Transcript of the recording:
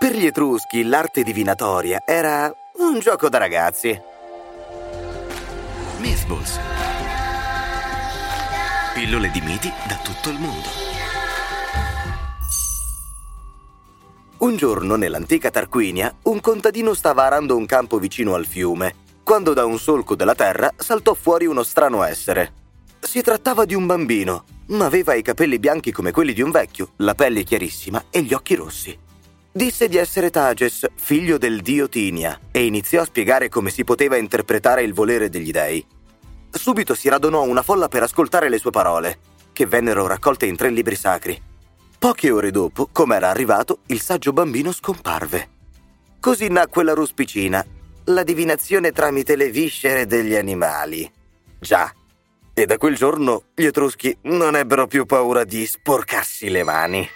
Per gli Etruschi l'arte divinatoria era un gioco da ragazzi. Mythballs. Pillole di miti da tutto il mondo. Un giorno nell'antica Tarquinia un contadino stava arando un campo vicino al fiume, quando da un solco della terra saltò fuori uno strano essere. Si trattava di un bambino, ma aveva i capelli bianchi come quelli di un vecchio, la pelle chiarissima e gli occhi rossi. Disse di essere Tages, figlio del dio Tinia, e iniziò a spiegare come si poteva interpretare il volere degli dei. Subito si radunò una folla per ascoltare le sue parole, che vennero raccolte in tre libri sacri. Poche ore dopo, come era arrivato, il saggio bambino scomparve. Così nacque la ruspicina, la divinazione tramite le viscere degli animali. Già, e da quel giorno gli Etruschi non ebbero più paura di sporcarsi le mani.